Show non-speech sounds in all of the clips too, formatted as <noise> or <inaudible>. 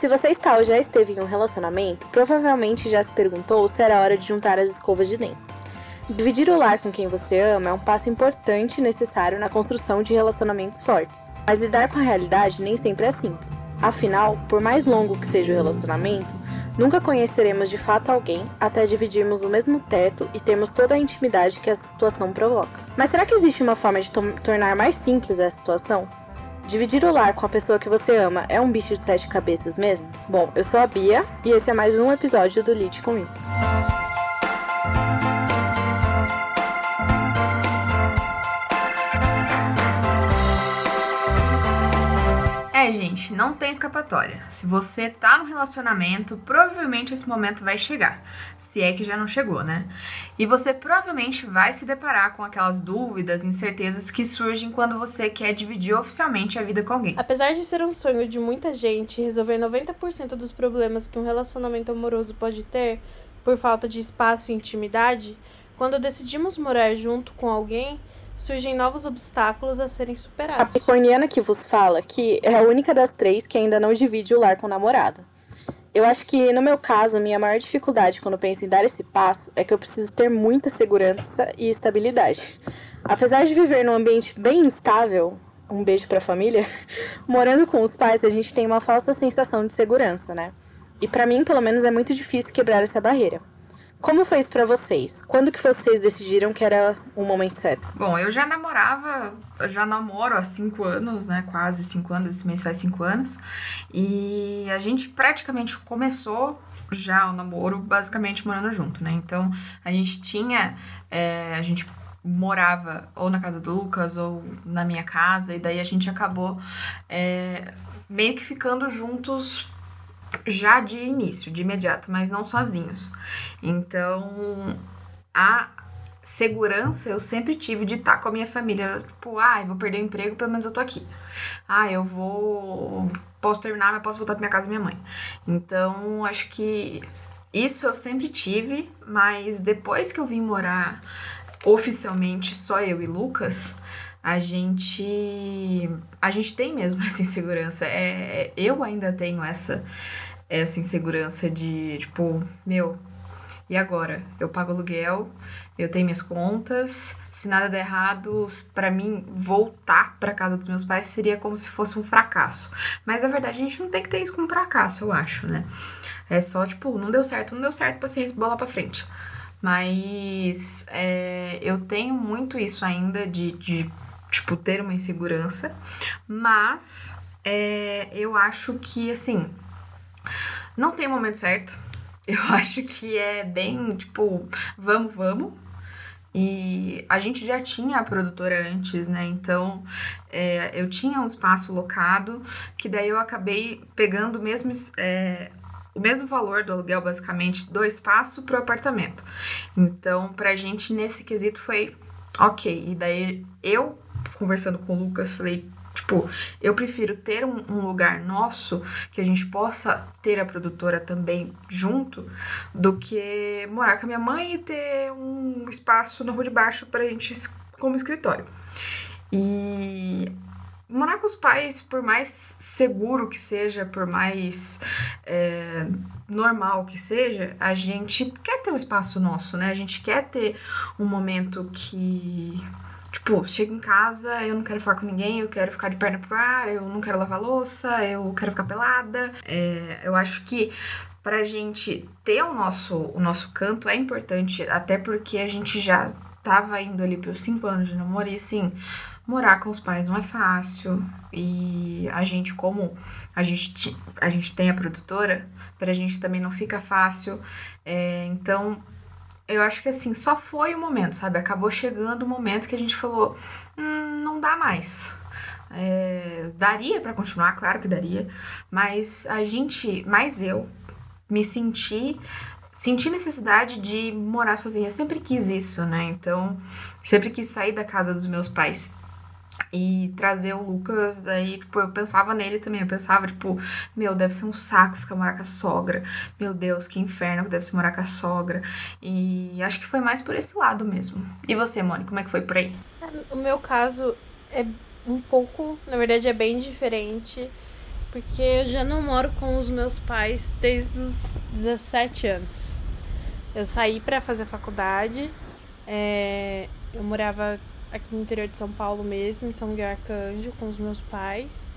Se você está ou já esteve em um relacionamento, provavelmente já se perguntou se era hora de juntar as escovas de dentes. Dividir o lar com quem você ama é um passo importante e necessário na construção de relacionamentos fortes. Mas lidar com a realidade nem sempre é simples. Afinal, por mais longo que seja o relacionamento, nunca conheceremos de fato alguém até dividirmos o mesmo teto e termos toda a intimidade que essa situação provoca. Mas será que existe uma forma de tornar mais simples essa situação? Dividir o lar com a pessoa que você ama é um bicho de sete cabeças mesmo? Bom, eu sou a Bia e esse é mais um episódio do Lide com Isso. Gente, não tem escapatória. Se você tá no relacionamento, provavelmente esse momento vai chegar. Se é que já não chegou, né? E você provavelmente vai se deparar com aquelas dúvidas, incertezas que surgem quando você quer dividir oficialmente a vida com alguém. Apesar de ser um sonho de muita gente resolver 90% dos problemas que um relacionamento amoroso pode ter por falta de espaço e intimidade, quando decidimos morar junto com alguém, surgem novos obstáculos a serem superados. A Capricorniana que vos fala que é a única das três que ainda não divide o lar com o namorado. Eu acho que, no meu caso, a minha maior dificuldade quando penso em dar esse passo é que eu preciso ter muita segurança e estabilidade. Apesar de viver num ambiente bem instável, um beijo pra família, <laughs> morando com os pais a gente tem uma falsa sensação de segurança, né? E para mim, pelo menos, é muito difícil quebrar essa barreira. Como foi isso pra vocês? Quando que vocês decidiram que era o momento certo? Bom, eu já namorava, já namoro há cinco anos, né? Quase cinco anos, esse mês faz cinco anos. E a gente praticamente começou já o namoro basicamente morando junto, né? Então a gente tinha. É, a gente morava ou na casa do Lucas ou na minha casa, e daí a gente acabou é, meio que ficando juntos já de início, de imediato, mas não sozinhos. Então, a segurança eu sempre tive de estar com a minha família. Tipo, ah, eu vou perder o emprego, pelo menos eu tô aqui. Ah, eu vou. Posso terminar, mas posso voltar pra minha casa e minha mãe. Então, acho que isso eu sempre tive, mas depois que eu vim morar oficialmente só eu e Lucas, a gente a gente tem mesmo <laughs> essa insegurança. É, eu ainda tenho essa essa insegurança de tipo, meu, e agora? Eu pago aluguel, eu tenho minhas contas. Se nada der errado, para mim voltar para casa dos meus pais seria como se fosse um fracasso. Mas na verdade a gente não tem que ter isso como fracasso, eu acho, né? É só tipo, não deu certo, não deu certo, paciência, bola para frente. Mas é, eu tenho muito isso ainda de, de tipo, ter uma insegurança, mas é, eu acho que, assim, não tem momento certo. <laughs> Eu acho que é bem, tipo, vamos, vamos. E a gente já tinha a produtora antes, né? Então é, eu tinha um espaço locado, que daí eu acabei pegando mesmo, é, o mesmo valor do aluguel, basicamente, do espaço para o apartamento. Então, pra gente, nesse quesito, foi ok. E daí eu conversando com o Lucas, falei, tipo, eu prefiro ter um, um, lugar nosso que a gente possa ter a produtora também junto do que morar com a minha mãe e ter um espaço na rua de baixo pra gente como escritório. E morar com os pais, por mais seguro que seja, por mais é, normal que seja, a gente quer ter um espaço nosso, né? A gente quer ter um momento que Tipo, chego em casa, eu não quero falar com ninguém, eu quero ficar de perna pro ar, eu não quero lavar louça, eu quero ficar pelada. É, eu acho que pra gente ter o nosso, o nosso canto é importante, até porque a gente já tava indo ali pros cinco anos de namoro e assim, morar com os pais não é fácil. E a gente, como a gente, a gente tem a produtora, pra gente também não fica fácil. É, então, eu acho que assim, só foi o momento, sabe? Acabou chegando o momento que a gente falou: hum, não dá mais. É, daria para continuar, claro que daria, mas a gente, mais eu, me senti senti necessidade de morar sozinha. Eu sempre quis isso, né? Então, sempre quis sair da casa dos meus pais e trazer o Lucas, daí, tipo, eu pensava nele também, eu pensava, tipo, meu, deve ser um saco ficar morar com a sogra, meu Deus, que inferno que deve ser morar com a sogra, e acho que foi mais por esse lado mesmo. E você, Mônica, como é que foi por aí? O meu caso é um pouco, na verdade é bem diferente, porque eu já não moro com os meus pais desde os 17 anos. Eu saí para fazer faculdade, é, eu morava aqui no interior de São Paulo mesmo, em São Miguel Arcanjo, com os meus pais.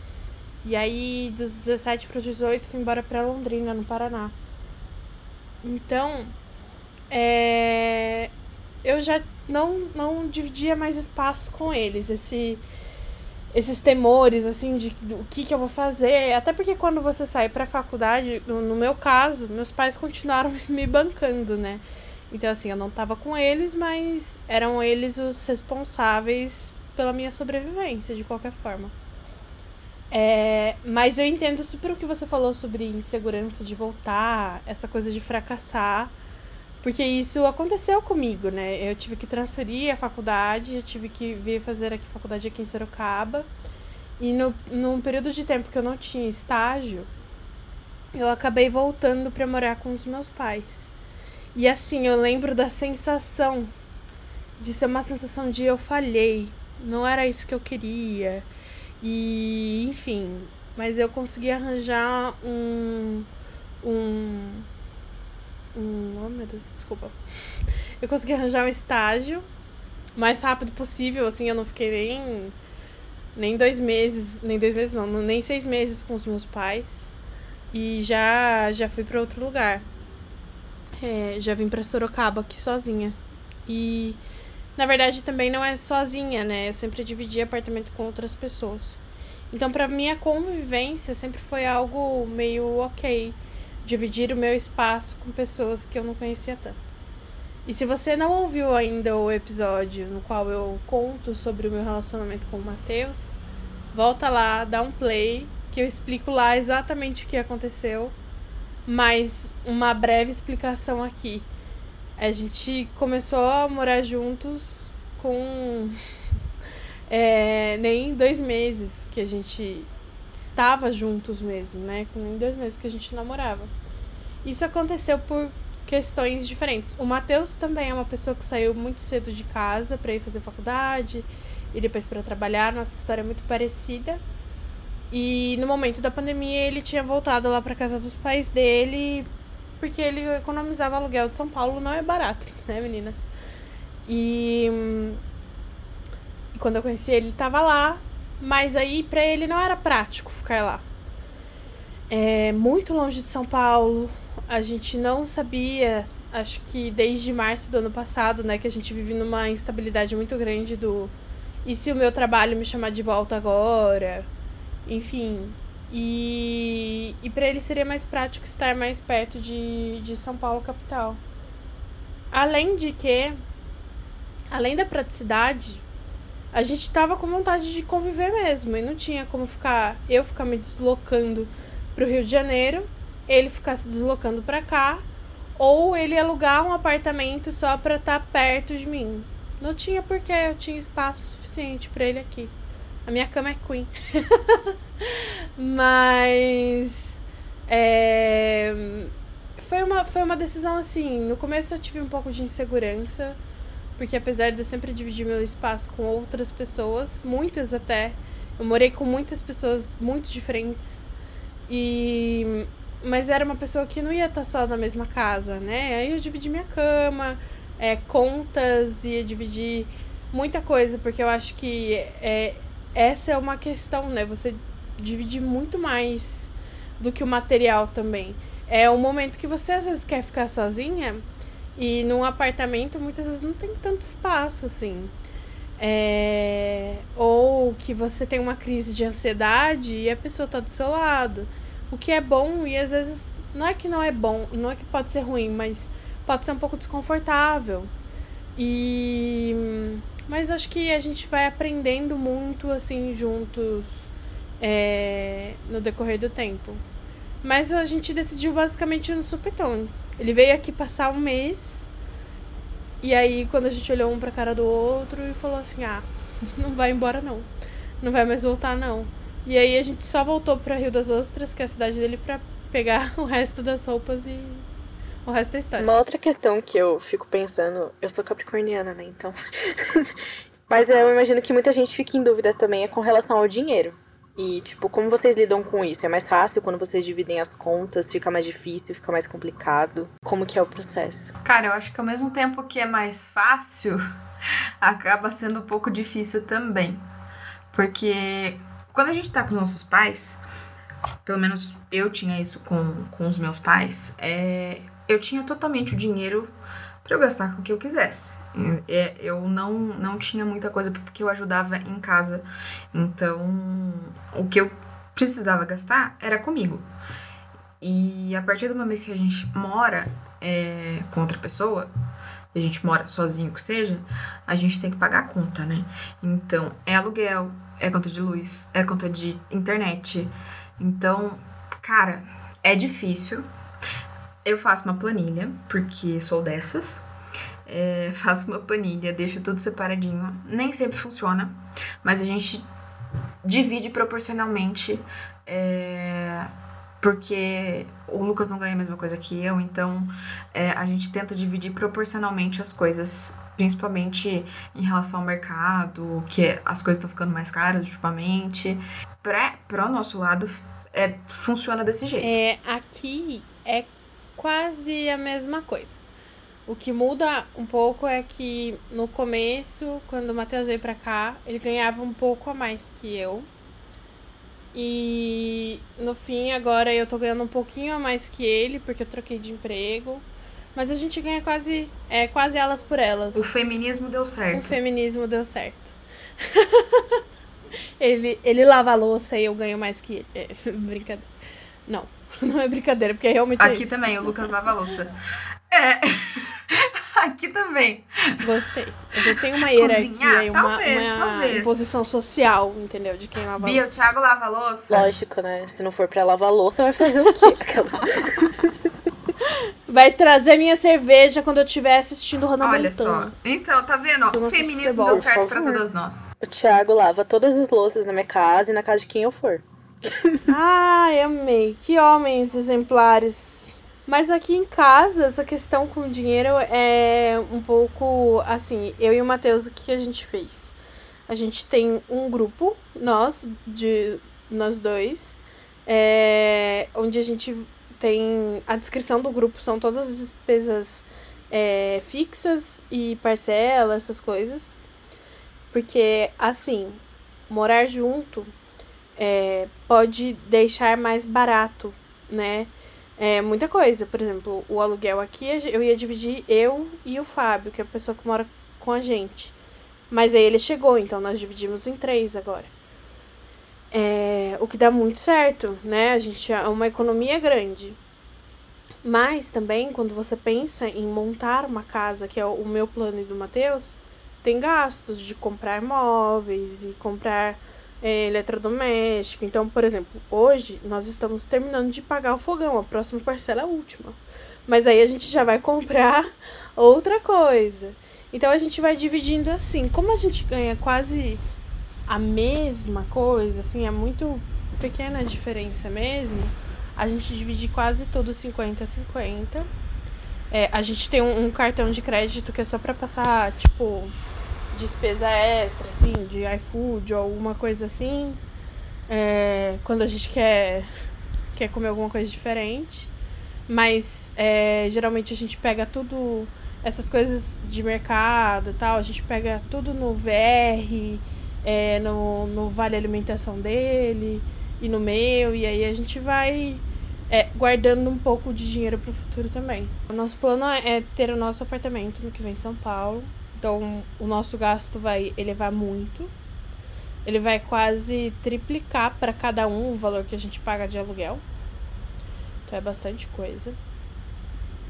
E aí, dos 17 para os 18, fui embora para Londrina, no Paraná. Então, é, eu já não, não dividia mais espaço com eles. Esse, esses temores, assim, de o que, que eu vou fazer. Até porque quando você sai pra faculdade, no, no meu caso, meus pais continuaram <laughs> me bancando, né? Então, assim, eu não tava com eles, mas eram eles os responsáveis pela minha sobrevivência, de qualquer forma. É, mas eu entendo super o que você falou sobre insegurança de voltar, essa coisa de fracassar. Porque isso aconteceu comigo, né? Eu tive que transferir a faculdade, eu tive que vir fazer aqui faculdade aqui em Sorocaba. E no, num período de tempo que eu não tinha estágio, eu acabei voltando para morar com os meus pais. E assim, eu lembro da sensação de ser uma sensação de eu falhei, não era isso que eu queria. E, enfim, mas eu consegui arranjar um um um. Oh meu Deus, desculpa. Eu consegui arranjar um estágio mais rápido possível, assim, eu não fiquei nem. Nem dois meses, nem dois meses não, nem seis meses com os meus pais. E já, já fui para outro lugar. É, já vim para Sorocaba aqui sozinha. E na verdade também não é sozinha, né? Eu sempre dividi apartamento com outras pessoas. Então, para mim, a convivência sempre foi algo meio ok dividir o meu espaço com pessoas que eu não conhecia tanto. E se você não ouviu ainda o episódio no qual eu conto sobre o meu relacionamento com o Matheus, volta lá, dá um play, que eu explico lá exatamente o que aconteceu, mas uma breve explicação aqui. A gente começou a morar juntos com <laughs> é, nem dois meses que a gente estava juntos mesmo, né? Com nem dois meses que a gente namorava. Isso aconteceu por questões diferentes. O Matheus também é uma pessoa que saiu muito cedo de casa para ir fazer faculdade e depois para trabalhar. Nossa história é muito parecida. E no momento da pandemia ele tinha voltado lá para casa dos pais dele porque ele economizava aluguel de São Paulo, não é barato, <laughs> né, meninas? E, quando eu conheci ele, ele tava lá mas aí para ele não era prático ficar lá. É muito longe de São Paulo. A gente não sabia, acho que desde março do ano passado, né, que a gente vive numa instabilidade muito grande do e se o meu trabalho me chamar de volta agora? Enfim. E, e para ele seria mais prático estar mais perto de, de São Paulo, capital. Além de que, além da praticidade, a gente tava com vontade de conviver mesmo. E não tinha como ficar. Eu ficar me deslocando pro Rio de Janeiro, ele ficar se deslocando pra cá, ou ele alugar um apartamento só pra estar tá perto de mim. Não tinha porque eu tinha espaço suficiente para ele aqui. A minha cama é queen. <laughs> Mas. É, foi, uma, foi uma decisão assim. No começo eu tive um pouco de insegurança porque apesar de eu sempre dividir meu espaço com outras pessoas, muitas até, eu morei com muitas pessoas muito diferentes. E mas era uma pessoa que não ia estar só na mesma casa, né? Aí eu dividi minha cama, é, contas, ia dividir muita coisa, porque eu acho que é, essa é uma questão, né? Você divide muito mais do que o material também. É um momento que você às vezes quer ficar sozinha e num apartamento muitas vezes não tem tanto espaço assim. É... Ou que você tem uma crise de ansiedade e a pessoa tá do seu lado. O que é bom e às vezes não é que não é bom, não é que pode ser ruim, mas pode ser um pouco desconfortável. E mas acho que a gente vai aprendendo muito assim juntos é... no decorrer do tempo. Mas a gente decidiu basicamente no supetão. Ele veio aqui passar um mês. E aí, quando a gente olhou um pra cara do outro e falou assim: ah, <laughs> não vai embora não. Não vai mais voltar não. E aí a gente só voltou pra Rio das Ostras, que é a cidade dele, pra pegar <laughs> o resto das roupas e o resto da história. Uma outra questão que eu fico pensando, eu sou capricorniana, né? Então. <laughs> Mas eu imagino que muita gente fica em dúvida também é com relação ao dinheiro. E, tipo, como vocês lidam com isso? É mais fácil quando vocês dividem as contas? Fica mais difícil? Fica mais complicado? Como que é o processo? Cara, eu acho que ao mesmo tempo que é mais fácil, <laughs> acaba sendo um pouco difícil também. Porque quando a gente tá com nossos pais, pelo menos eu tinha isso com, com os meus pais, é, eu tinha totalmente o dinheiro para eu gastar com o que eu quisesse. É, eu não, não tinha muita coisa porque eu ajudava em casa. Então, o que eu precisava gastar era comigo. E a partir do momento que a gente mora é, com outra pessoa, a gente mora sozinho que seja, a gente tem que pagar a conta, né? Então, é aluguel, é conta de luz, é conta de internet. Então, cara, é difícil. Eu faço uma planilha, porque sou dessas. É, faço uma planilha, deixo tudo separadinho. Nem sempre funciona, mas a gente divide proporcionalmente. É, porque o Lucas não ganha a mesma coisa que eu, então é, a gente tenta dividir proporcionalmente as coisas, principalmente em relação ao mercado, que as coisas estão ficando mais caras ultimamente. Para o nosso lado, é, funciona desse jeito. É, aqui é quase a mesma coisa. O que muda um pouco é que no começo, quando o Matheus veio pra cá, ele ganhava um pouco a mais que eu. E no fim, agora eu tô ganhando um pouquinho a mais que ele, porque eu troquei de emprego. Mas a gente ganha quase, é, quase elas por elas. O feminismo deu certo. O feminismo deu certo. <laughs> ele, ele lava a louça e eu ganho mais que ele. É, <laughs> brincadeira. Não, <laughs> não é brincadeira, porque realmente Aqui é isso. também, o Lucas lava a louça. É. <laughs> Aqui também. Gostei. Eu tenho uma hierarquia e uma, talvez, uma talvez. posição social, entendeu? De quem lava a Bia, o louça. Thiago lava a louça? Lógico, né? Se não for pra lavar louça, vai fazer o quê? <laughs> Aquelas... Vai trazer minha cerveja quando eu estiver assistindo Hannah Olha Montana. só. Então, tá vendo? O feminismo futebol, deu certo pra todas nós. o Thiago lava todas as louças na minha casa e na casa de quem eu for. Ai, amei. Que homens exemplares. Mas aqui em casa, essa questão com dinheiro é um pouco assim. Eu e o Matheus, o que a gente fez? A gente tem um grupo, nós, de nós dois, é, onde a gente tem. A descrição do grupo são todas as despesas é, fixas e parcela, essas coisas. Porque, assim, morar junto é, pode deixar mais barato, né? É muita coisa. Por exemplo, o aluguel aqui eu ia dividir eu e o Fábio, que é a pessoa que mora com a gente. Mas aí ele chegou, então nós dividimos em três agora. É, o que dá muito certo, né? A gente é uma economia grande. Mas também, quando você pensa em montar uma casa, que é o meu plano e do Matheus, tem gastos de comprar móveis e comprar é, eletrodoméstico. Então, por exemplo, hoje nós estamos terminando de pagar o fogão, a próxima parcela é a última. Mas aí a gente já vai <laughs> comprar outra coisa. Então a gente vai dividindo assim. Como a gente ganha quase a mesma coisa, assim, é muito pequena a diferença mesmo. A gente divide quase tudo 50 a 50. É, a gente tem um, um cartão de crédito que é só pra passar, tipo, despesa extra, assim, de iFood ou alguma coisa assim. É, quando a gente quer, quer comer alguma coisa diferente. Mas é, geralmente a gente pega tudo, essas coisas de mercado e tal, a gente pega tudo no VR, é, no, no Vale Alimentação dele e no meu, e aí a gente vai é, guardando um pouco de dinheiro pro futuro também. O nosso plano é ter o nosso apartamento no que vem em São Paulo. Então, o nosso gasto vai elevar muito. Ele vai quase triplicar para cada um o valor que a gente paga de aluguel. Então, é bastante coisa.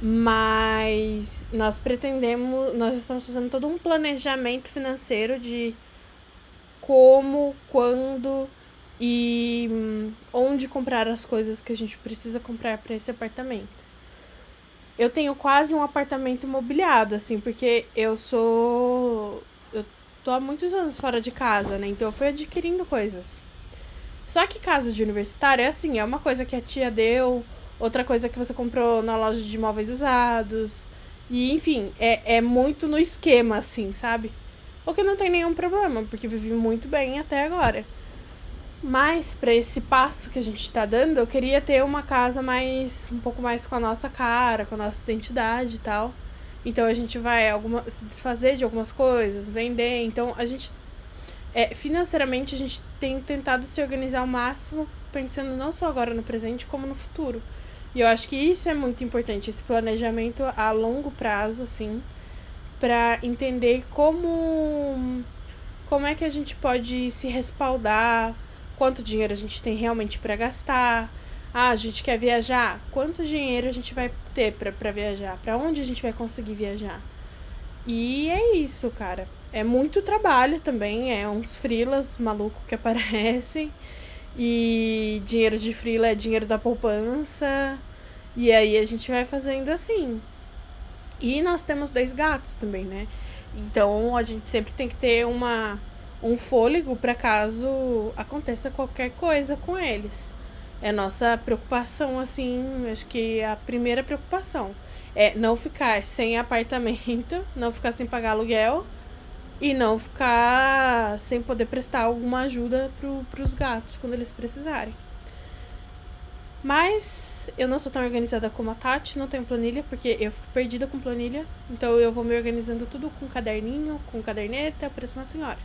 Mas nós pretendemos, nós estamos fazendo todo um planejamento financeiro de como, quando e hum, onde comprar as coisas que a gente precisa comprar para esse apartamento. Eu tenho quase um apartamento imobiliado, assim, porque eu sou. Eu tô há muitos anos fora de casa, né? Então eu fui adquirindo coisas. Só que casa de universitário é assim, é uma coisa que a tia deu, outra coisa que você comprou na loja de imóveis usados. E, enfim, é, é muito no esquema, assim, sabe? O que não tem nenhum problema, porque vivi muito bem até agora. Mas para esse passo que a gente está dando, eu queria ter uma casa mais um pouco mais com a nossa cara, com a nossa identidade e tal. Então a gente vai alguma, se desfazer de algumas coisas, vender. Então a gente é, financeiramente a gente tem tentado se organizar ao máximo, pensando não só agora no presente, como no futuro. E eu acho que isso é muito importante, esse planejamento a longo prazo, assim, para entender como como é que a gente pode se respaldar, quanto dinheiro a gente tem realmente para gastar. Ah, a gente quer viajar, quanto dinheiro a gente vai ter para viajar? Para onde a gente vai conseguir viajar? E é isso, cara. É muito trabalho também, é uns frilas maluco que aparecem. E dinheiro de frila é dinheiro da poupança. E aí a gente vai fazendo assim. E nós temos dois gatos também, né? Então a gente sempre tem que ter uma, um fôlego para caso aconteça qualquer coisa com eles. É nossa preocupação, assim, acho que é a primeira preocupação é não ficar sem apartamento, <laughs> não ficar sem pagar aluguel e não ficar sem poder prestar alguma ajuda pro, pros gatos quando eles precisarem. Mas eu não sou tão organizada como a Tati, não tenho planilha, porque eu fico perdida com planilha. Então eu vou me organizando tudo com caderninho, com caderneta, parece uma senhora.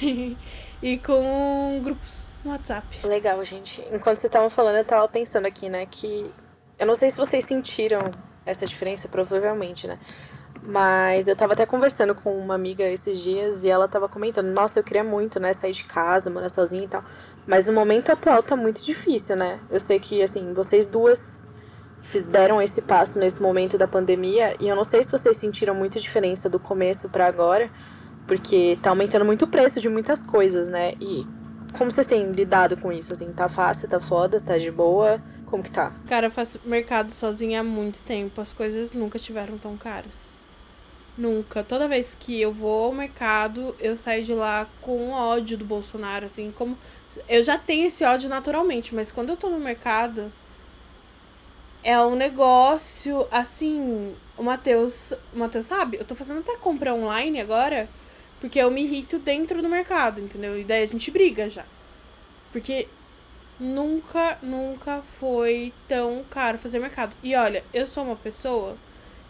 <laughs> e com grupos no WhatsApp. Legal, gente. Enquanto vocês estavam falando, eu tava pensando aqui, né, que eu não sei se vocês sentiram essa diferença, provavelmente, né? Mas eu tava até conversando com uma amiga esses dias e ela tava comentando, nossa, eu queria muito, né, sair de casa, morar sozinha e tal. Mas no momento atual tá muito difícil, né? Eu sei que, assim, vocês duas deram esse passo nesse momento da pandemia e eu não sei se vocês sentiram muita diferença do começo para agora, porque tá aumentando muito o preço de muitas coisas, né? E como vocês têm lidado com isso, assim? Tá fácil, tá foda, tá de boa? Como que tá? Cara, eu faço mercado sozinha há muito tempo. As coisas nunca tiveram tão caras. Nunca. Toda vez que eu vou ao mercado, eu saio de lá com ódio do Bolsonaro, assim, como. Eu já tenho esse ódio naturalmente, mas quando eu tô no mercado. É um negócio, assim. O Matheus. O Matheus sabe? Eu tô fazendo até compra online agora. Porque eu me irrito dentro do mercado, entendeu? E daí a gente briga já. Porque nunca, nunca foi tão caro fazer mercado. E olha, eu sou uma pessoa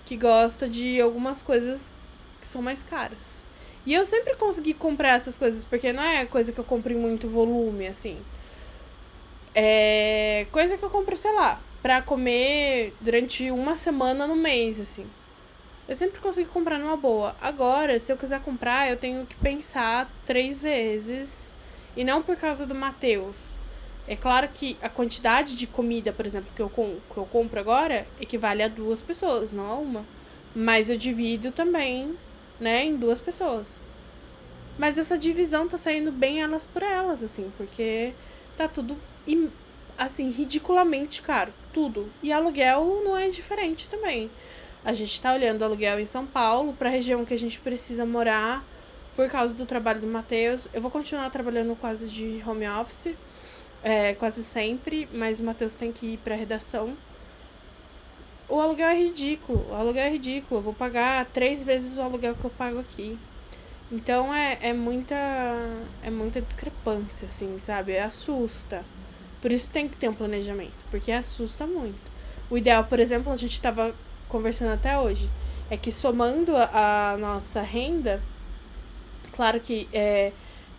que gosta de algumas coisas que são mais caras. E eu sempre consegui comprar essas coisas, porque não é coisa que eu compro em muito volume, assim. É coisa que eu compro, sei lá, pra comer durante uma semana no mês, assim. Eu sempre consegui comprar numa boa. Agora, se eu quiser comprar, eu tenho que pensar três vezes. E não por causa do Matheus. É claro que a quantidade de comida, por exemplo, que eu, que eu compro agora equivale a duas pessoas, não a uma. Mas eu divido também, né, em duas pessoas. Mas essa divisão tá saindo bem elas por elas, assim, porque tá tudo, assim, ridiculamente caro. Tudo. E aluguel não é diferente também. A gente tá olhando aluguel em São Paulo, pra região que a gente precisa morar por causa do trabalho do Matheus. Eu vou continuar trabalhando quase de home office é, quase sempre, mas o Matheus tem que ir pra redação. O aluguel é ridículo, o aluguel é ridículo. Eu vou pagar três vezes o aluguel que eu pago aqui. Então é, é muita é muita discrepância, assim, sabe? Assusta. Por isso tem que ter um planejamento, porque assusta muito. O ideal, por exemplo, a gente estava conversando até hoje, é que somando a, a nossa renda, claro que é,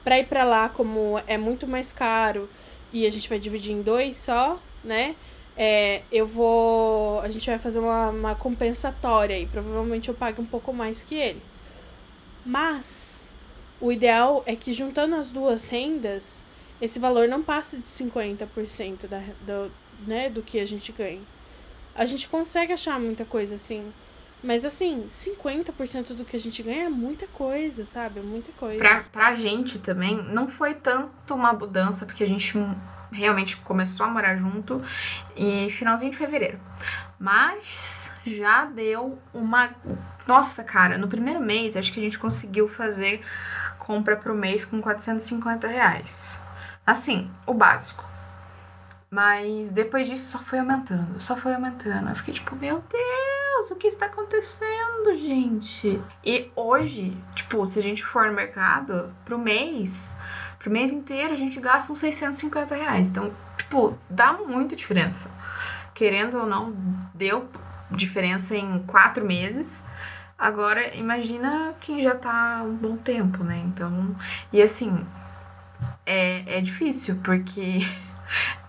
para ir para lá, como é muito mais caro, e a gente vai dividir em dois só, né? É, eu vou. A gente vai fazer uma, uma compensatória e provavelmente eu pague um pouco mais que ele. Mas o ideal é que juntando as duas rendas, esse valor não passe de 50% da, do, né, do que a gente ganha. A gente consegue achar muita coisa assim. Mas assim, 50% do que a gente ganha é muita coisa, sabe? É muita coisa. Pra, pra gente também, não foi tanto uma mudança, porque a gente realmente começou a morar junto e finalzinho de fevereiro. Mas já deu uma. Nossa, cara, no primeiro mês acho que a gente conseguiu fazer compra pro mês com 450 reais. Assim, o básico. Mas depois disso só foi aumentando, só foi aumentando. Eu fiquei tipo, meu Deus, o que está acontecendo, gente? E hoje, tipo, se a gente for no mercado, pro mês, Pro mês inteiro a gente gasta uns 650 reais. Então, tipo, dá muita diferença. Querendo ou não, deu diferença em quatro meses. Agora, imagina quem já tá um bom tempo, né? Então, e assim, é, é difícil, porque <laughs>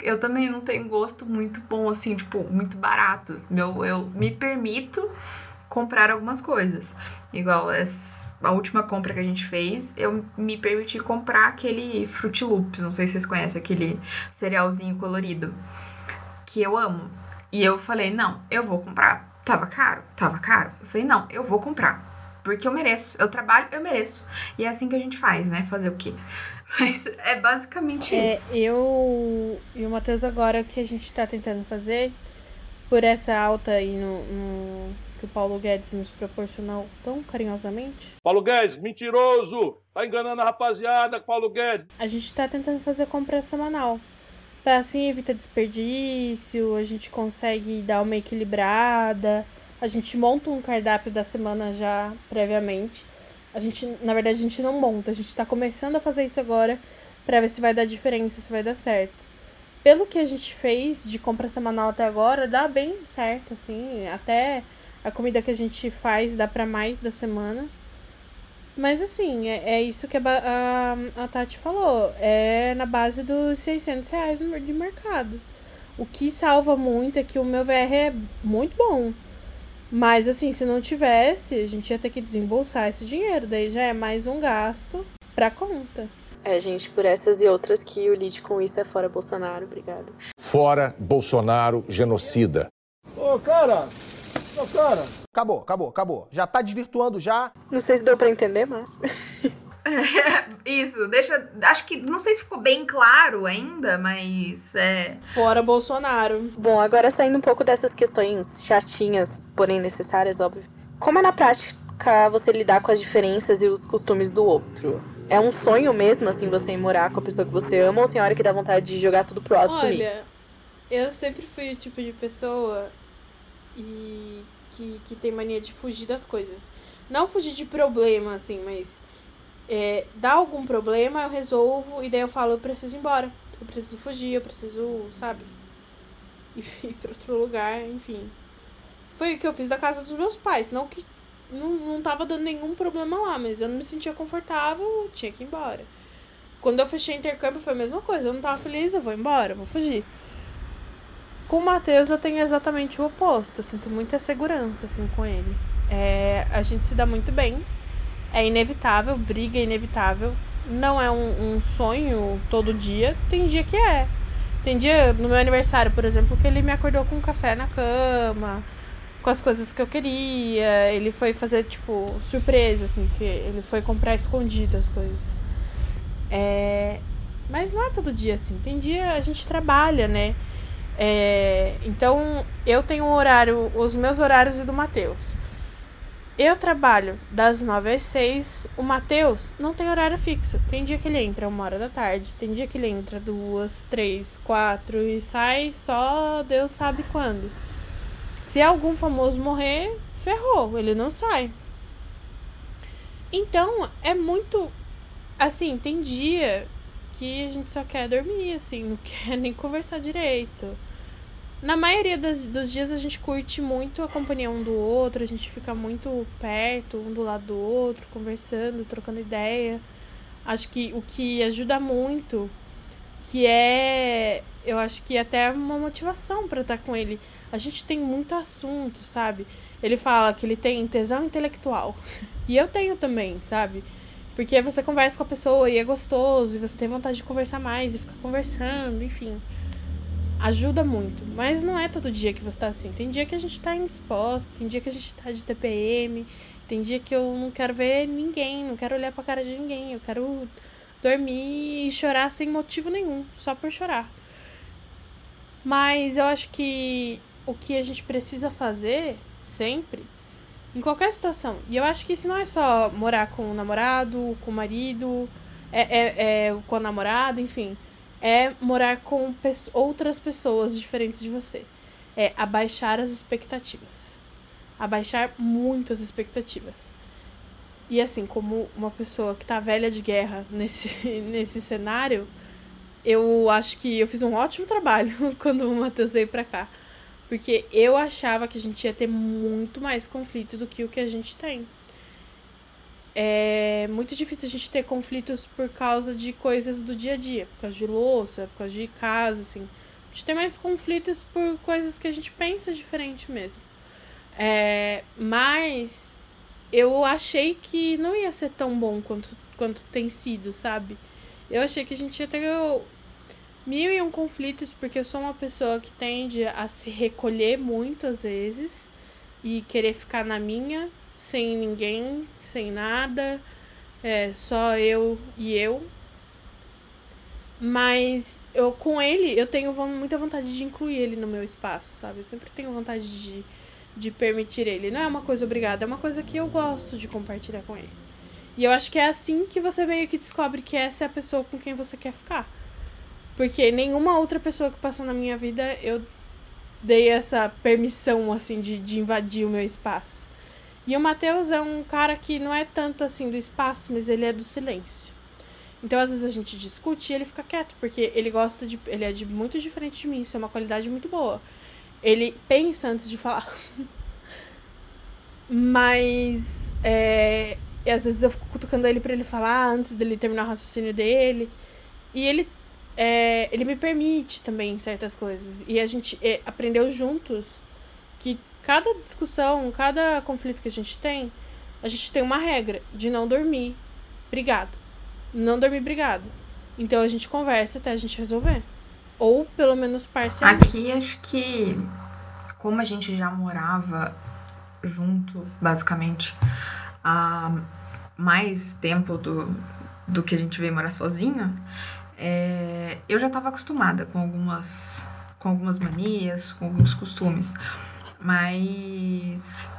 eu também não tenho gosto muito bom, assim, tipo, muito barato. Eu, eu me permito comprar algumas coisas. Igual a última compra que a gente fez, eu me permiti comprar aquele Fruit Loops, não sei se vocês conhecem, aquele cerealzinho colorido, que eu amo. E eu falei, não, eu vou comprar. Tava caro? Tava caro. Eu falei, não, eu vou comprar. Porque eu mereço. Eu trabalho, eu mereço. E é assim que a gente faz, né? Fazer o quê? Mas é basicamente É, isso. eu e o Matheus agora o que a gente tá tentando fazer por essa alta aí no, no- que o Paulo Guedes nos proporcionou tão carinhosamente, Paulo Guedes, mentiroso! Tá enganando a rapaziada, Paulo Guedes. a gente tá tentando fazer compra semanal. Pra assim evita desperdício, a gente consegue dar uma equilibrada, a gente monta um cardápio da semana já previamente. A gente, na verdade, a gente não monta, a gente tá começando a fazer isso agora pra ver se vai dar diferença, se vai dar certo. Pelo que a gente fez de compra semanal até agora, dá bem certo, assim, até a comida que a gente faz dá pra mais da semana. Mas assim, é, é isso que a, a, a Tati falou. É na base dos 600 reais de mercado. O que salva muito é que o meu VR é muito bom. Mas assim, se não tivesse, a gente ia ter que desembolsar esse dinheiro. Daí já é mais um gasto pra conta. É, gente, por essas e outras que o lead com isso é fora Bolsonaro. Obrigada. Fora Bolsonaro genocida. Ô, cara! Ô, cara! Acabou, acabou, acabou. Já tá desvirtuando já. Não sei se deu pra entender, mas. <laughs> <laughs> Isso, deixa. Acho que. Não sei se ficou bem claro ainda, mas é. Fora Bolsonaro. Bom, agora saindo um pouco dessas questões chatinhas, porém necessárias, óbvio. Como é na prática você lidar com as diferenças e os costumes do outro? É um sonho mesmo, assim, você ir morar com a pessoa que você ama ou tem hora que dá vontade de jogar tudo pro alto sumir? Olha, eu sempre fui o tipo de pessoa e que, que tem mania de fugir das coisas. Não fugir de problema, assim, mas é, dá algum problema, eu resolvo e daí eu falo, eu preciso ir embora. Eu preciso fugir, eu preciso, sabe? <laughs> Ir, pra outro lugar, enfim. Foi o que eu fiz da casa dos meus pais. Não que não, não tava dando nenhum problema lá, mas eu não me sentia confortável, eu tinha que ir embora. Quando eu fechei intercâmbio foi a mesma coisa. Eu não tava feliz, eu vou embora, eu vou fugir. Com o Matheus eu tenho exatamente o oposto. Eu sinto muita segurança, assim, com ele. É, a gente se dá muito bem. É inevitável, briga é inevitável. Não é um, um sonho todo dia. Tem dia que é. Tem dia, no meu aniversário, por exemplo, que ele me acordou com um café na cama, com as coisas que eu queria. Ele foi fazer, tipo, surpresa, assim, que ele foi comprar escondido as coisas. É, mas não é todo dia assim. Tem dia a gente trabalha, né? É, então eu tenho um horário, os meus horários e do Matheus. Eu trabalho das 9 às 6. O Matheus não tem horário fixo. Tem dia que ele entra uma hora da tarde, tem dia que ele entra duas, três, quatro e sai só Deus sabe quando. Se algum famoso morrer, ferrou, ele não sai. Então, é muito. Assim, tem dia que a gente só quer dormir, assim, não <laughs> quer nem conversar direito. Na maioria das, dos dias a gente curte muito a companhia um do outro, a gente fica muito perto, um do lado do outro, conversando, trocando ideia. Acho que o que ajuda muito, que é, eu acho que até uma motivação pra estar com ele. A gente tem muito assunto, sabe? Ele fala que ele tem tesão intelectual. <laughs> E eu tenho também, sabe? Porque você conversa com a pessoa e é gostoso, e você tem vontade de conversar mais e ficar conversando, enfim. Ajuda muito. Mas não é todo dia que você tá assim. Tem dia que a gente tá indisposto, tem dia que a gente tá de TPM, tem dia que eu não quero ver ninguém, não quero olhar pra cara de ninguém. Eu quero dormir e chorar sem motivo nenhum, só por chorar. Mas eu acho que o que a gente precisa fazer sempre, em qualquer situação, e eu acho que isso não é só morar com o namorado, com o marido, é, é, é com a namorada, enfim, é morar com pes- outras pessoas diferentes de você. É abaixar as expectativas. Abaixar muito as expectativas. E assim, como uma pessoa que tá velha de guerra <laughs> nesse, nesse cenário, eu acho que eu fiz um ótimo trabalho <laughs> quando o Matheus veio pra cá. Porque eu achava que a gente ia ter muito mais conflito do que o que a gente tem. É muito difícil a gente ter conflitos por causa de coisas do dia a dia, por causa de louça, por causa de casa, assim. A gente tem mais conflitos por coisas que a gente pensa diferente mesmo. É, mas eu achei que não ia ser tão bom quanto, quanto tem sido, sabe? Eu achei que a gente ia ter mil e um conflitos, porque eu sou uma pessoa que tende a se recolher muito às vezes e querer ficar na minha, sem ninguém, sem nada, é, só eu e eu. Mas eu com ele, eu tenho muita vontade de incluir ele no meu espaço, sabe? Eu sempre tenho vontade de de permitir ele. Não é uma coisa obrigada, é uma coisa que eu gosto de compartilhar com ele. E eu acho que é assim que você meio que descobre que essa é a pessoa com quem você quer ficar. Porque nenhuma outra pessoa que passou na minha vida eu dei essa permissão, assim, de, de invadir o meu espaço. E o Matheus é um cara que não é tanto assim do espaço, mas ele é do silêncio. Então, às vezes a gente discute e ele fica quieto, porque ele gosta de. Ele é de muito diferente de mim, isso é uma qualidade muito boa. Ele pensa antes de falar. <laughs> Mas. É, e às vezes eu fico cutucando ele para ele falar antes dele terminar o raciocínio dele. E ele. É, ele me permite também certas coisas. E a gente é, aprendeu juntos que cada discussão, cada conflito que a gente tem, a gente tem uma regra de não dormir brigado. Não dormir brigado. Então a gente conversa até a gente resolver. Ou pelo menos parcialmente. Aqui acho que, como a gente já morava junto, basicamente, há mais tempo do, do que a gente veio morar sozinha, é, eu já estava acostumada com algumas, com algumas manias, com alguns costumes. Mas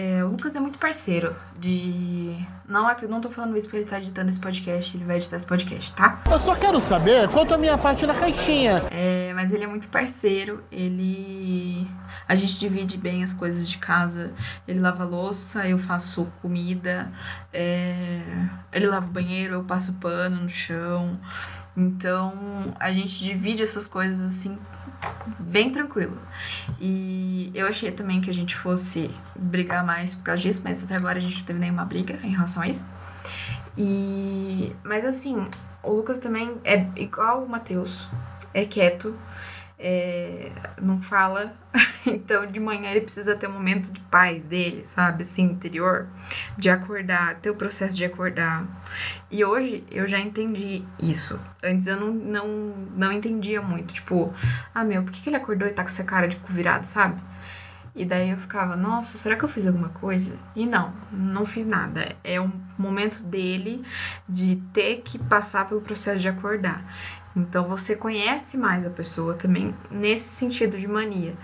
é, o Lucas é muito parceiro de. Não é não tô falando isso porque ele tá editando esse podcast, ele vai editar esse podcast, tá? Eu só quero saber quanto a minha parte na caixinha. É, mas ele é muito parceiro, ele. A gente divide bem as coisas de casa. Ele lava louça, eu faço comida. É... Ele lava o banheiro, eu passo pano no chão. Então a gente divide essas coisas assim bem tranquilo. E eu achei também que a gente fosse brigar mais por causa disso, mas até agora a gente não teve nenhuma briga em relação a isso. E mas assim, o Lucas também é igual o Matheus, é quieto, é, não fala. <laughs> Então, de manhã ele precisa ter um momento de paz dele, sabe? Assim, interior, de acordar, ter o processo de acordar. E hoje eu já entendi isso. Antes eu não, não, não entendia muito. Tipo, ah, meu, por que, que ele acordou e tá com essa cara de cu virado, sabe? E daí eu ficava, nossa, será que eu fiz alguma coisa? E não, não fiz nada. É um momento dele de ter que passar pelo processo de acordar. Então você conhece mais a pessoa também nesse sentido de mania.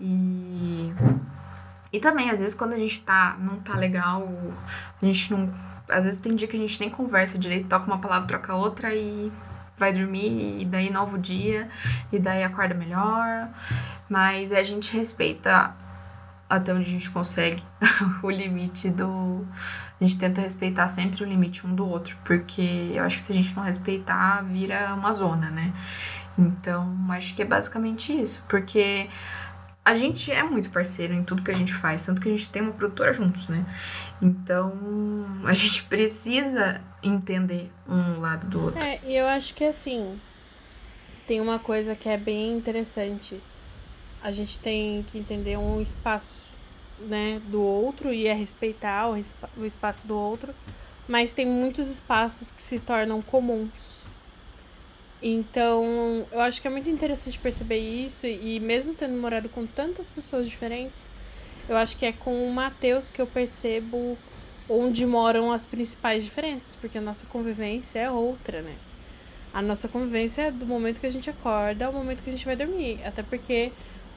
E e também às vezes quando a gente tá não tá legal, a gente não às vezes tem dia que a gente nem conversa direito, toca uma palavra, troca outra e vai dormir e daí novo dia e daí acorda melhor. Mas a gente respeita até onde a gente consegue <laughs> o limite do a gente tenta respeitar sempre o limite um do outro, porque eu acho que se a gente não respeitar, vira uma zona, né? Então, acho que é basicamente isso, porque a gente é muito parceiro em tudo que a gente faz, tanto que a gente tem uma produtora juntos, né? Então, a gente precisa entender um lado do outro. É, e eu acho que assim, tem uma coisa que é bem interessante. A gente tem que entender um espaço né, do outro e é respeitar o, o espaço do outro, mas tem muitos espaços que se tornam comuns. Então, eu acho que é muito interessante perceber isso e mesmo tendo morado com tantas pessoas diferentes, eu acho que é com o Matheus que eu percebo onde moram as principais diferenças, porque a nossa convivência é outra, né? A nossa convivência é do momento que a gente acorda ao momento que a gente vai dormir, até porque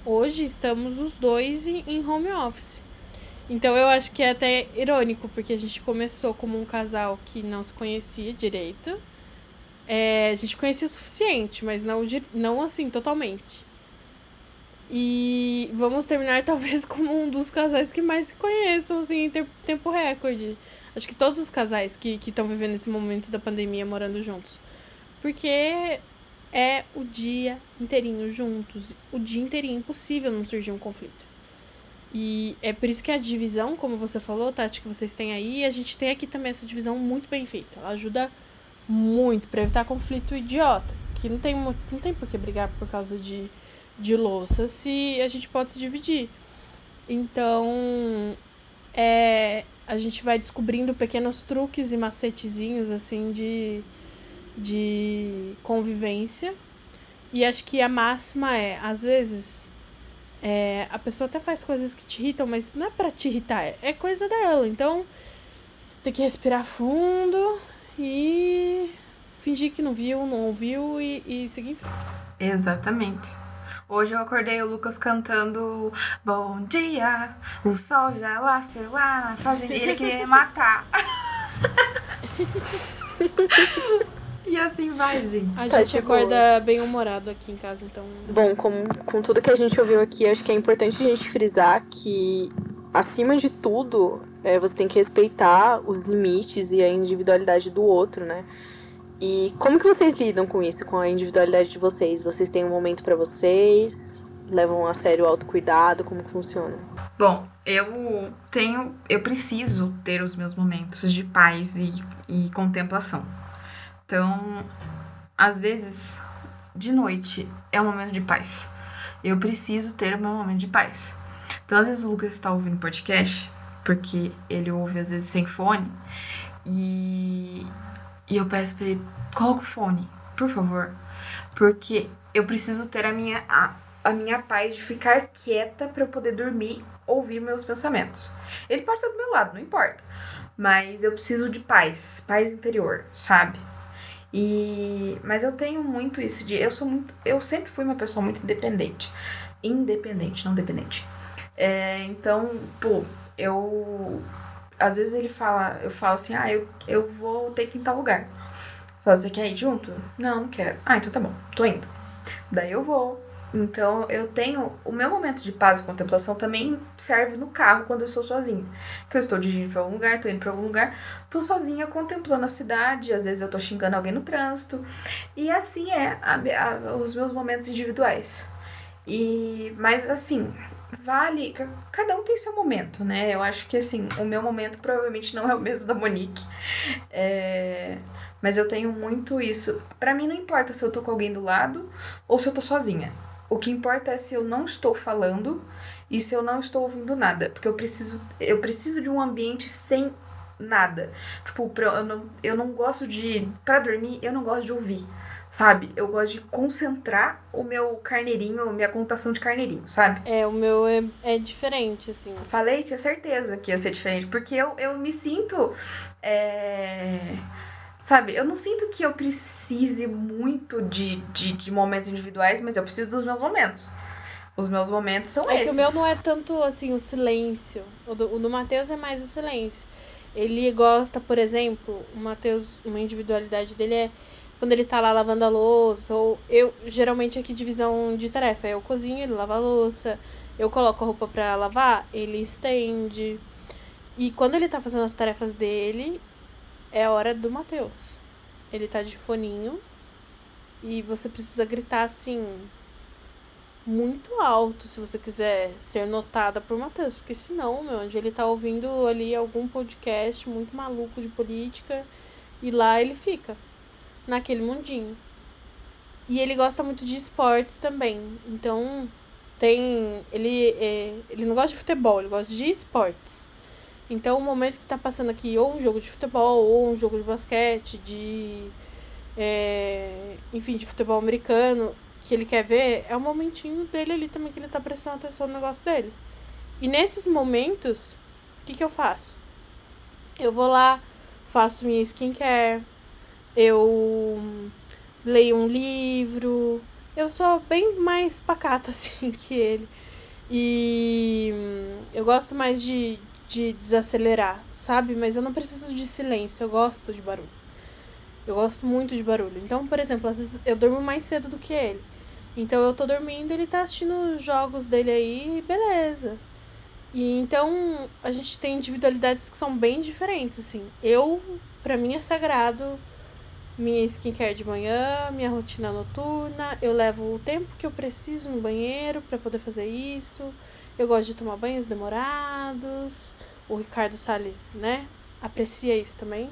hoje estamos os dois em home office. Então eu acho que é até irônico, porque a gente começou como um casal que não se conhecia direito. É, a gente conhecia o suficiente, mas não, não assim, totalmente. E vamos terminar <laughs> talvez como um dos casais que mais se conheçam, assim, em tempo recorde. Acho que todos os casais que estão vivendo esse momento da pandemia morando juntos. Porque é o dia inteirinho juntos. O dia inteirinho impossível não surgir um conflito. E é por isso que a divisão, como você falou, Tati, que vocês têm aí, a gente tem aqui também essa divisão muito bem feita. Ela ajuda muito para evitar conflito idiota. Que não tem, não tem por que brigar por causa de, de louça se a gente pode se dividir. Então, é, a gente vai descobrindo pequenos truques e macetezinhos, assim, de, de convivência. E acho que a máxima é, às vezes, é, a pessoa até faz coisas que te irritam, mas não é para te irritar, é coisa dela. Então, tem que respirar fundo e fingir que não viu, não ouviu e, e seguir em frente. Exatamente. Hoje eu acordei o Lucas cantando Bom dia, o sol já lá, sei lá, fazendo. Ele queria me matar. <laughs> e assim vai, gente. A Tá gente acorda bem humorado aqui em casa, então. Bom, com, com tudo que a gente ouviu aqui, acho que é importante a gente frisar que, acima de tudo, é, você tem que respeitar os limites e a individualidade do outro, né? E como que vocês lidam com isso, com a individualidade de vocês? Vocês têm um momento pra vocês? Levam a sério o autocuidado? Como que funciona? Bom, eu tenho. Eu preciso ter os meus momentos de paz e, e contemplação. Então, às vezes, de noite é um momento de paz. Eu preciso ter o meu momento de paz. Então, às vezes o Lucas está ouvindo podcast, porque ele ouve às vezes sem fone, e, e eu peço pra ele, coloca o fone, por favor. Porque eu preciso ter a minha, a, a minha paz de ficar quieta para eu poder dormir, ouvir meus pensamentos. Ele pode estar do meu lado, não importa. Mas eu preciso de paz, paz interior, sabe? E mas eu tenho muito isso de eu sou muito, eu sempre fui uma pessoa muito independente. Independente, não dependente. É, então, pô, eu às vezes ele fala, eu falo assim: "Ah, eu, eu vou ter que ir em tal lugar". Fala, você quer ir junto? Não, não quero. Ah, então tá bom, tô indo. Daí eu vou. Então eu tenho. O meu momento de paz e contemplação também serve no carro quando eu estou sozinha. Que eu estou dirigindo pra algum lugar, tô indo pra algum lugar, tô sozinha contemplando a cidade, às vezes eu tô xingando alguém no trânsito. E assim é a- a- os meus momentos individuais. E. Mas assim. Vale, ca- cada um tem seu momento, né? Eu acho que assim, o meu momento provavelmente não é o mesmo da Monique. É, mas eu tenho muito isso. Pra mim não importa se eu tô com alguém do lado ou se eu tô sozinha. O que importa é se eu não estou falando e se eu não estou ouvindo nada, porque eu preciso eu preciso de um ambiente sem nada. Tipo, eu não eu não gosto de Pra dormir, eu não gosto de ouvir. Sabe? Eu gosto de concentrar o meu carneirinho, minha contação de carneirinho, sabe? É, o meu é, é diferente, assim. Falei, tinha certeza que ia ser diferente, porque eu, eu me sinto. é, Sabe, eu não sinto que eu precise muito de, de, de momentos individuais, mas eu preciso dos meus momentos. Os meus momentos são É esses. que o meu não é tanto assim o silêncio. O do, o do Matheus é mais o silêncio. Ele gosta, por exemplo, o Matheus, uma individualidade dele é quando ele tá lá lavando a louça, ou eu, geralmente aqui divisão de tarefa, eu cozinho, ele lava a louça, eu coloco a roupa pra lavar, ele estende. E quando ele tá fazendo as tarefas dele, é a hora do Matheus. Ele tá de foninho e você precisa gritar assim muito alto se você quiser ser notada por Matheus, porque senão, meu, onde ele tá ouvindo ali algum podcast muito maluco de política e lá ele fica naquele mundinho. E ele gosta muito de esportes também. Então, tem ele é, ele não gosta de futebol, ele gosta de esportes. Então, o momento que tá passando aqui ou um jogo de futebol ou um jogo de basquete, de é, enfim, de futebol americano, que ele quer ver, é o momentinho dele ali também que ele tá prestando atenção no negócio dele. E nesses momentos, o que, que eu faço? Eu vou lá, faço minha skincare, eu leio um livro, eu sou bem mais pacata <laughs> assim que ele. E eu gosto mais de, de desacelerar, sabe? Mas eu não preciso de silêncio, eu gosto de barulho. Eu gosto muito de barulho. Então, por exemplo, às vezes eu durmo mais cedo do que ele. Então eu tô dormindo, ele tá assistindo os jogos dele aí, beleza. E então a gente tem individualidades que são bem diferentes, assim. Eu, pra mim, é sagrado minha skincare de manhã, minha rotina noturna. Eu levo o tempo que eu preciso no banheiro para poder fazer isso. Eu gosto de tomar banhos demorados. O Ricardo Salles, né? Aprecia isso também.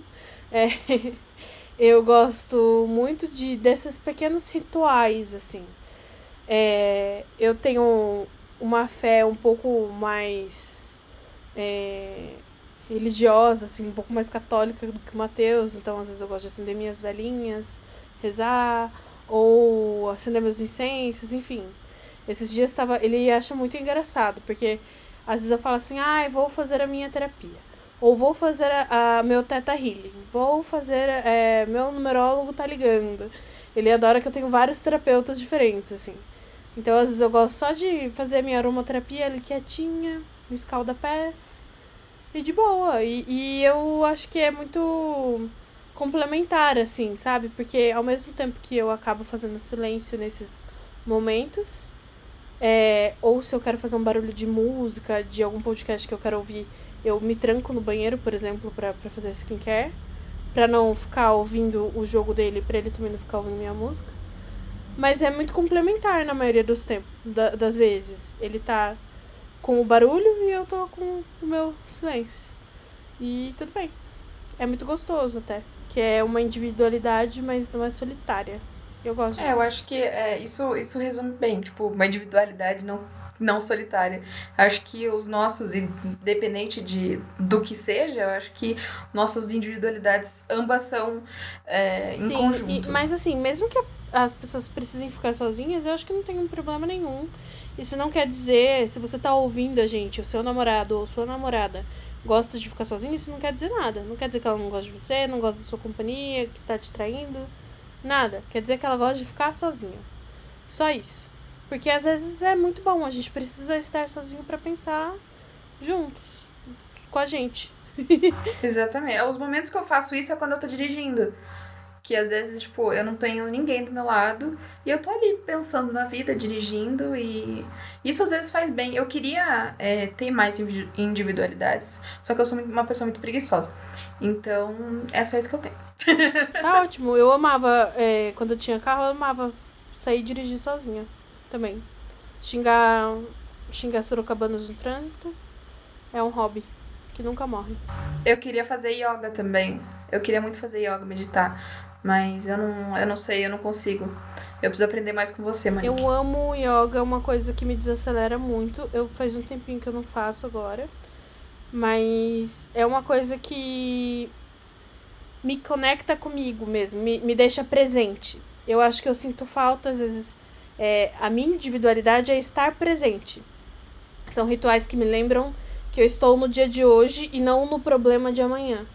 É, <laughs> eu gosto muito de desses pequenos rituais, assim. É, eu tenho uma fé um pouco mais é, religiosa, assim, um pouco mais católica do que o Mateus, então às vezes eu gosto de acender minhas velhinhas, rezar, ou acender meus incensos, enfim. Esses dias tava, ele acha muito engraçado, porque às vezes eu falo assim, ah, vou fazer a minha terapia. Ou vou fazer a, a meu teta healing. Vou fazer. É, meu numerólogo tá ligando. Ele adora que eu tenho vários terapeutas diferentes, assim. Então, às vezes, eu gosto só de fazer a minha aromaterapia ali quietinha, no escalda-pés. E de boa. E, e eu acho que é muito complementar, assim, sabe? Porque ao mesmo tempo que eu acabo fazendo silêncio nesses momentos, é, ou se eu quero fazer um barulho de música, de algum podcast que eu quero ouvir, eu me tranco no banheiro, por exemplo, para fazer skincare. Pra não ficar ouvindo o jogo dele, pra ele também não ficar ouvindo minha música. Mas é muito complementar na maioria dos tempos, da, das vezes. Ele tá com o barulho e eu tô com o meu silêncio. E tudo bem. É muito gostoso até. Que é uma individualidade, mas não é solitária. Eu gosto disso. É, eu acho que é, isso, isso resume bem, tipo, uma individualidade não não solitária. Acho que os nossos, independente de, do que seja, eu acho que nossas individualidades ambas são é, em Sim, conjunto. E, mas assim, mesmo que as pessoas precisem ficar sozinhas, eu acho que não tem um problema nenhum. Isso não quer dizer, se você tá ouvindo a gente, o seu namorado ou sua namorada gosta de ficar sozinho, isso não quer dizer nada. Não quer dizer que ela não gosta de você, não gosta da sua companhia, que tá te traindo. Nada. Quer dizer que ela gosta de ficar sozinha. Só isso. Porque às vezes é muito bom, a gente precisa estar sozinho para pensar juntos, com a gente. <laughs> Exatamente. Os momentos que eu faço isso é quando eu tô dirigindo. Que às vezes, tipo, eu não tenho ninguém do meu lado e eu tô ali pensando na vida, dirigindo e isso às vezes faz bem. Eu queria é, ter mais individualidades, só que eu sou uma pessoa muito preguiçosa. Então, é só isso que eu tenho. <laughs> tá ótimo. Eu amava, é, quando eu tinha carro, eu amava sair e dirigir sozinha também. Xingar, xingar sorocabanos no trânsito é um hobby que nunca morre. Eu queria fazer yoga também. Eu queria muito fazer yoga, meditar. Mas eu não, eu não sei, eu não consigo. Eu preciso aprender mais com você, mãe. Eu amo yoga, é uma coisa que me desacelera muito. Eu faz um tempinho que eu não faço agora. Mas é uma coisa que me conecta comigo mesmo, me, me deixa presente. Eu acho que eu sinto falta, às vezes, é, a minha individualidade é estar presente. São rituais que me lembram que eu estou no dia de hoje e não no problema de amanhã.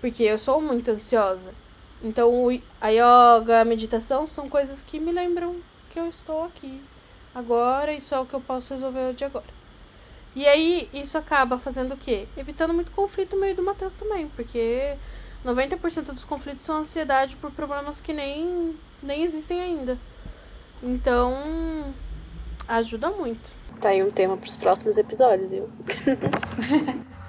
Porque eu sou muito ansiosa. Então, a yoga, a meditação são coisas que me lembram que eu estou aqui agora e só o que eu posso resolver de agora. E aí, isso acaba fazendo o quê? Evitando muito conflito no meio do Matheus também, porque 90% dos conflitos são ansiedade por problemas que nem, nem existem ainda. Então, ajuda muito. Tá aí um tema para os próximos episódios, viu? <laughs>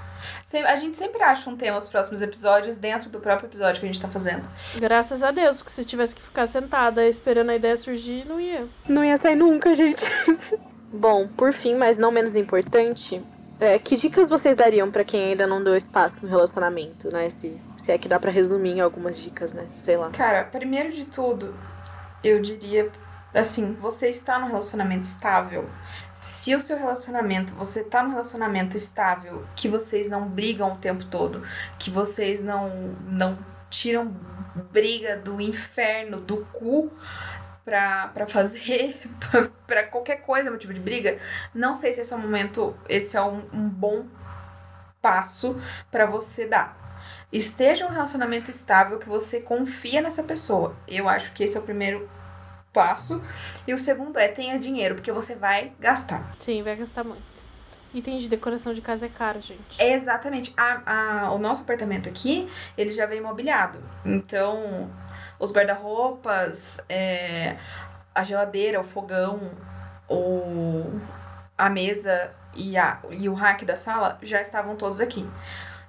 A gente sempre acha um tema os próximos episódios dentro do próprio episódio que a gente tá fazendo. Graças a Deus, porque se tivesse que ficar sentada esperando a ideia surgir, não ia. Não ia sair nunca, gente. <laughs> Bom, por fim, mas não menos importante, é, que dicas vocês dariam para quem ainda não deu espaço no relacionamento, né? Se, se é que dá para resumir em algumas dicas, né? Sei lá. Cara, primeiro de tudo, eu diria assim, você está num relacionamento estável. Se o seu relacionamento, você está num relacionamento estável, que vocês não brigam o tempo todo, que vocês não não tiram briga do inferno, do cu pra, pra fazer, <laughs> pra qualquer coisa, motivo de briga, não sei se esse é o momento, esse é um, um bom passo para você dar. Esteja um relacionamento estável que você confia nessa pessoa. Eu acho que esse é o primeiro passo. E o segundo é tenha dinheiro, porque você vai gastar. Sim, vai gastar muito. Item de decoração de casa é caro, gente. exatamente. A, a, o nosso apartamento aqui, ele já vem imobiliado. Então, os guarda-roupas, é, a geladeira, o fogão, o, a mesa e, a, e o rack da sala já estavam todos aqui.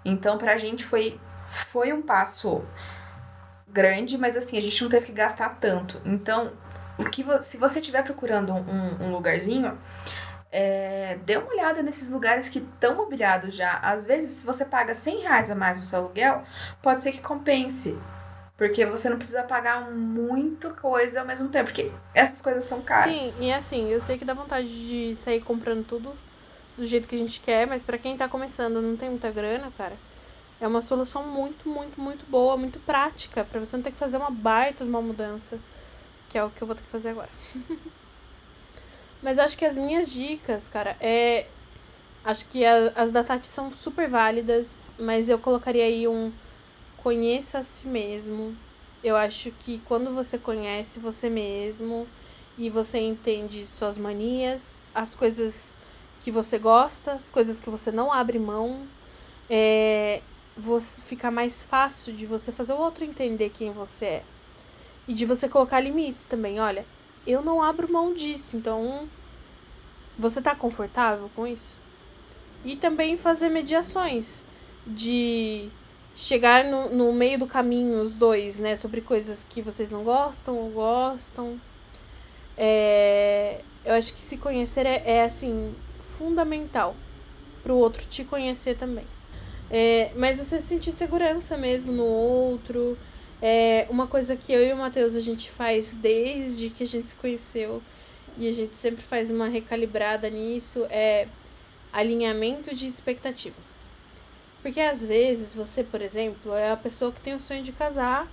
Então, pra gente foi, foi um passo grande, mas assim, a gente não teve que gastar tanto. Então, o que vo se você estiver procurando um, um lugarzinho, é, dê uma olhada nesses lugares que estão mobiliados já. Às vezes, se você paga 100 reais a mais no seu aluguel, pode ser que compense. Porque você não precisa pagar muita coisa ao mesmo tempo. Porque essas coisas são caras. Sim, e assim, eu sei que dá vontade de sair comprando tudo do jeito que a gente quer, mas para quem tá começando não tem muita grana, cara, é uma solução muito, muito, muito boa, muito prática, para você não ter que fazer uma baita de uma mudança, que é o que eu vou ter que fazer agora. <laughs> mas acho que as minhas dicas, cara, é acho que a, as da Tati são super válidas, mas eu colocaria aí um conheça a si mesmo. Eu acho que quando você conhece você mesmo e você entende suas manias, as coisas que você gosta, as coisas que você não abre mão, é, você fica mais fácil de você fazer o outro entender quem você é. E de você colocar limites também. Olha, eu não abro mão disso, então você tá confortável com isso? E também fazer mediações de chegar no, no meio do caminho, os dois, né? Sobre coisas que vocês não gostam ou gostam. É, eu acho que se conhecer é, é assim, fundamental pro outro te conhecer também. É, mas você sentir segurança mesmo no outro. É uma coisa que eu e o Matheus a gente faz desde que a gente se conheceu e a gente sempre faz uma recalibrada nisso é alinhamento de expectativas. Porque às vezes você, por exemplo, é a pessoa que tem o sonho de casar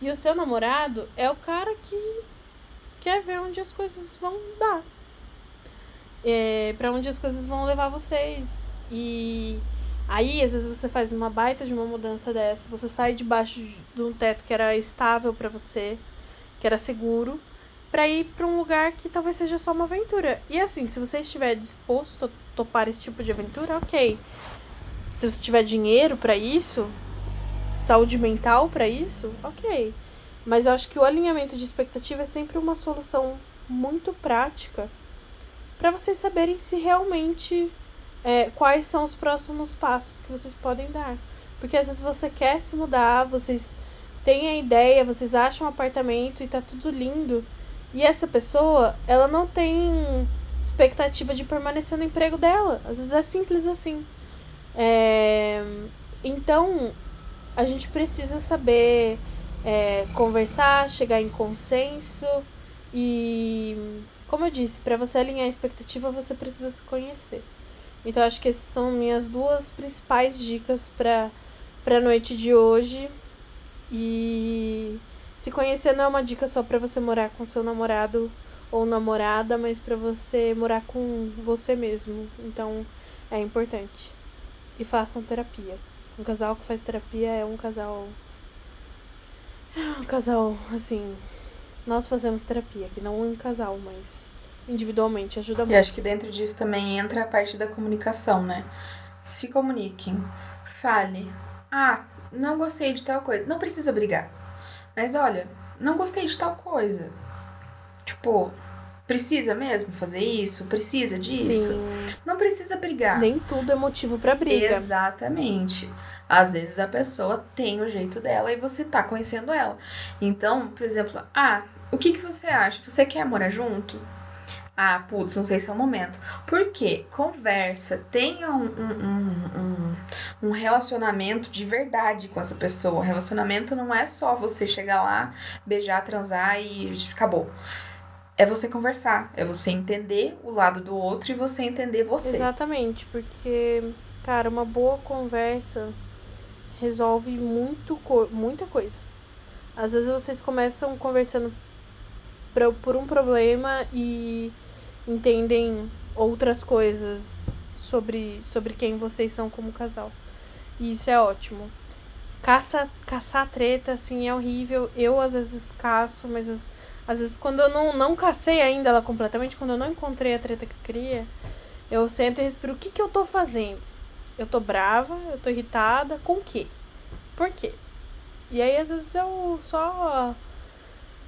e o seu namorado é o cara que quer ver onde as coisas vão dar. É, para onde as coisas vão levar vocês. E aí, às vezes, você faz uma baita de uma mudança dessa. Você sai debaixo de um teto que era estável para você, que era seguro, para ir para um lugar que talvez seja só uma aventura. E assim, se você estiver disposto a topar esse tipo de aventura, ok. Se você tiver dinheiro para isso, saúde mental para isso, ok. Mas eu acho que o alinhamento de expectativa é sempre uma solução muito prática para vocês saberem se realmente é, quais são os próximos passos que vocês podem dar. Porque às vezes você quer se mudar, vocês têm a ideia, vocês acham um apartamento e tá tudo lindo. E essa pessoa, ela não tem expectativa de permanecer no emprego dela. Às vezes é simples assim. É, então, a gente precisa saber é, conversar, chegar em consenso e, como eu disse, para você alinhar a expectativa, você precisa se conhecer. Então, acho que essas são minhas duas principais dicas para a noite de hoje. E se conhecer não é uma dica só para você morar com seu namorado ou namorada, mas para você morar com você mesmo. Então, é importante e façam terapia. Um casal que faz terapia é um casal. É um casal, assim. Nós fazemos terapia, que não um casal, mas individualmente ajuda muito. E acho que dentro disso também entra a parte da comunicação, né? Se comuniquem, fale. Ah, não gostei de tal coisa. Não precisa brigar. Mas olha, não gostei de tal coisa. Tipo, Precisa mesmo fazer isso? Precisa disso? Sim. Não precisa brigar. Nem tudo é motivo para briga. Exatamente. Às vezes a pessoa tem o jeito dela e você tá conhecendo ela. Então, por exemplo, ah, o que, que você acha? Você quer morar junto? Ah, putz, não sei se é o momento. Por quê? Conversa, tenha um, um, um, um, relacionamento de verdade com essa pessoa. Relacionamento não é só você chegar lá, beijar, transar e acabou é você conversar, é você entender o lado do outro e você entender você. Exatamente, porque, cara, uma boa conversa resolve muito, muita coisa. Às vezes vocês começam conversando por um problema e entendem outras coisas sobre, sobre quem vocês são como casal. E isso é ótimo. Caça, caçar treta, assim, é horrível. Eu às vezes caço, mas as às vezes, quando eu não, não cacei ainda ela completamente, quando eu não encontrei a treta que eu queria, eu sento e respiro: o que, que eu tô fazendo? Eu tô brava, eu tô irritada, com o quê? Por quê? E aí, às vezes, eu só,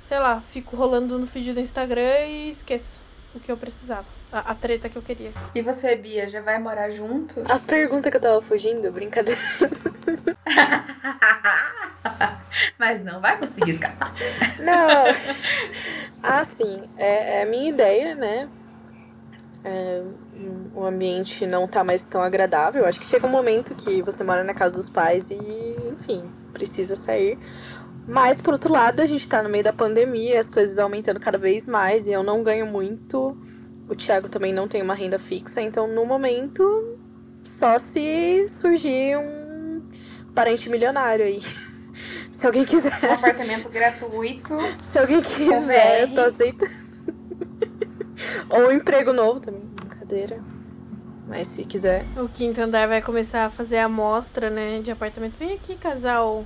sei lá, fico rolando no feed do Instagram e esqueço o que eu precisava. a, a treta que eu queria. E você, Bia, já vai morar junto? A pergunta que eu tava fugindo, brincadeira. <laughs> Mas não vai conseguir escapar. Não. <laughs> Ah, sim. É, é a minha ideia, né? É, o ambiente não tá mais tão agradável. Acho que chega um momento que você mora na casa dos pais e, enfim, precisa sair. Mas, por outro lado, a gente tá no meio da pandemia, as coisas aumentando cada vez mais e eu não ganho muito. O Thiago também não tem uma renda fixa, então no momento, só se surgir um parente milionário aí. <laughs> Se alguém quiser. Um apartamento gratuito. Se alguém quiser, eu tô aceitando. <laughs> Ou um emprego novo também, brincadeira. Mas se quiser. O quinto andar vai começar a fazer a amostra, né, de apartamento. Vem aqui, casal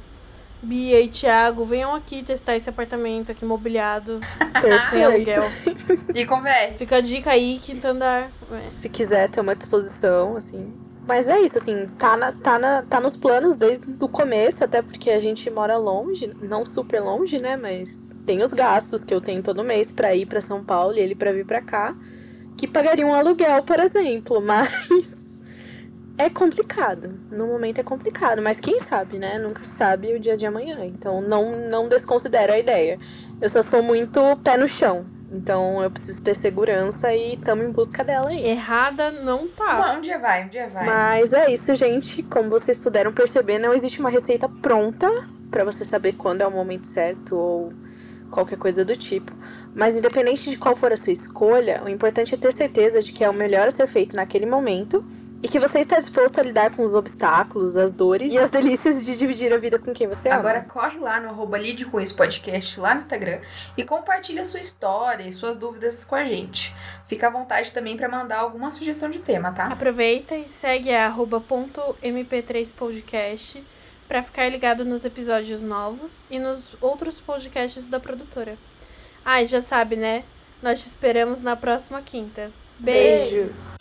Bia e Thiago, venham aqui testar esse apartamento aqui mobiliado. <laughs> sem aluguel. E com VR. Fica a dica aí, quinto andar. É. Se quiser ter uma disposição, assim. Mas é isso, assim, tá, na, tá, na, tá nos planos desde o começo, até porque a gente mora longe, não super longe, né? Mas tem os gastos que eu tenho todo mês pra ir pra São Paulo e ele pra vir pra cá, que pagaria um aluguel, por exemplo, <laughs> mas é complicado. No momento é complicado, mas quem sabe, né? Nunca sabe o dia de amanhã. Então não, não desconsidero a ideia. Eu só sou muito pé no chão. Então eu preciso ter segurança e estamos em busca dela aí. Errada não tá. Não, um dia vai, um dia vai. Mas é isso, gente. Como vocês puderam perceber, não existe uma receita pronta para você saber quando é o momento certo ou qualquer coisa do tipo. Mas independente de qual for a sua escolha, o importante é ter certeza de que é o melhor a ser feito naquele momento e que você está disposto a lidar com os obstáculos, as dores e as delícias de dividir a vida com quem você ama. Agora corre lá no arroba Lide com esse podcast lá no Instagram e compartilha sua história e suas dúvidas com a gente. Fica à vontade também para mandar alguma sugestão de tema, tá? Aproveita e segue a arroba ponto mp3podcast para ficar ligado nos episódios novos e nos outros podcasts da produtora. Ah, e já sabe, né? Nós te esperamos na próxima quinta. Beijos!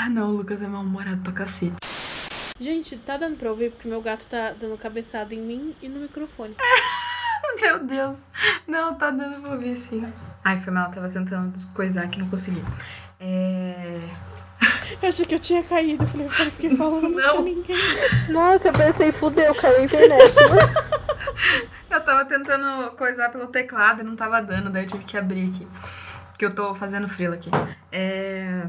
Ah não, o Lucas é mal-humorado pra cacete. Gente, tá dando pra ouvir porque meu gato tá dando cabeçada em mim e no microfone. <laughs> Meu Deus. Não, tá dando pra ouvir sim. Ai, foi mal, eu tava tentando descoisar que não consegui. É... <laughs> Eu achei que eu tinha caído. Eu falei, eu fiquei falando Não. pra ninguém. Nossa, eu pensei, fudeu, caiu a internet. <laughs> Eu tava tentando coisar pelo teclado e não tava dando, daí eu tive que abrir aqui. Que eu tô fazendo frila aqui. É...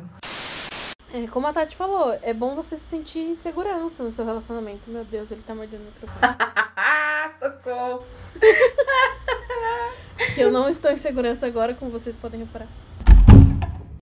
É, como a Tati falou, é bom você se sentir em segurança no seu relacionamento. Meu Deus, ele tá mordendo o microfone. Ah, <laughs> socorro! eu não estou em segurança agora, como vocês podem reparar.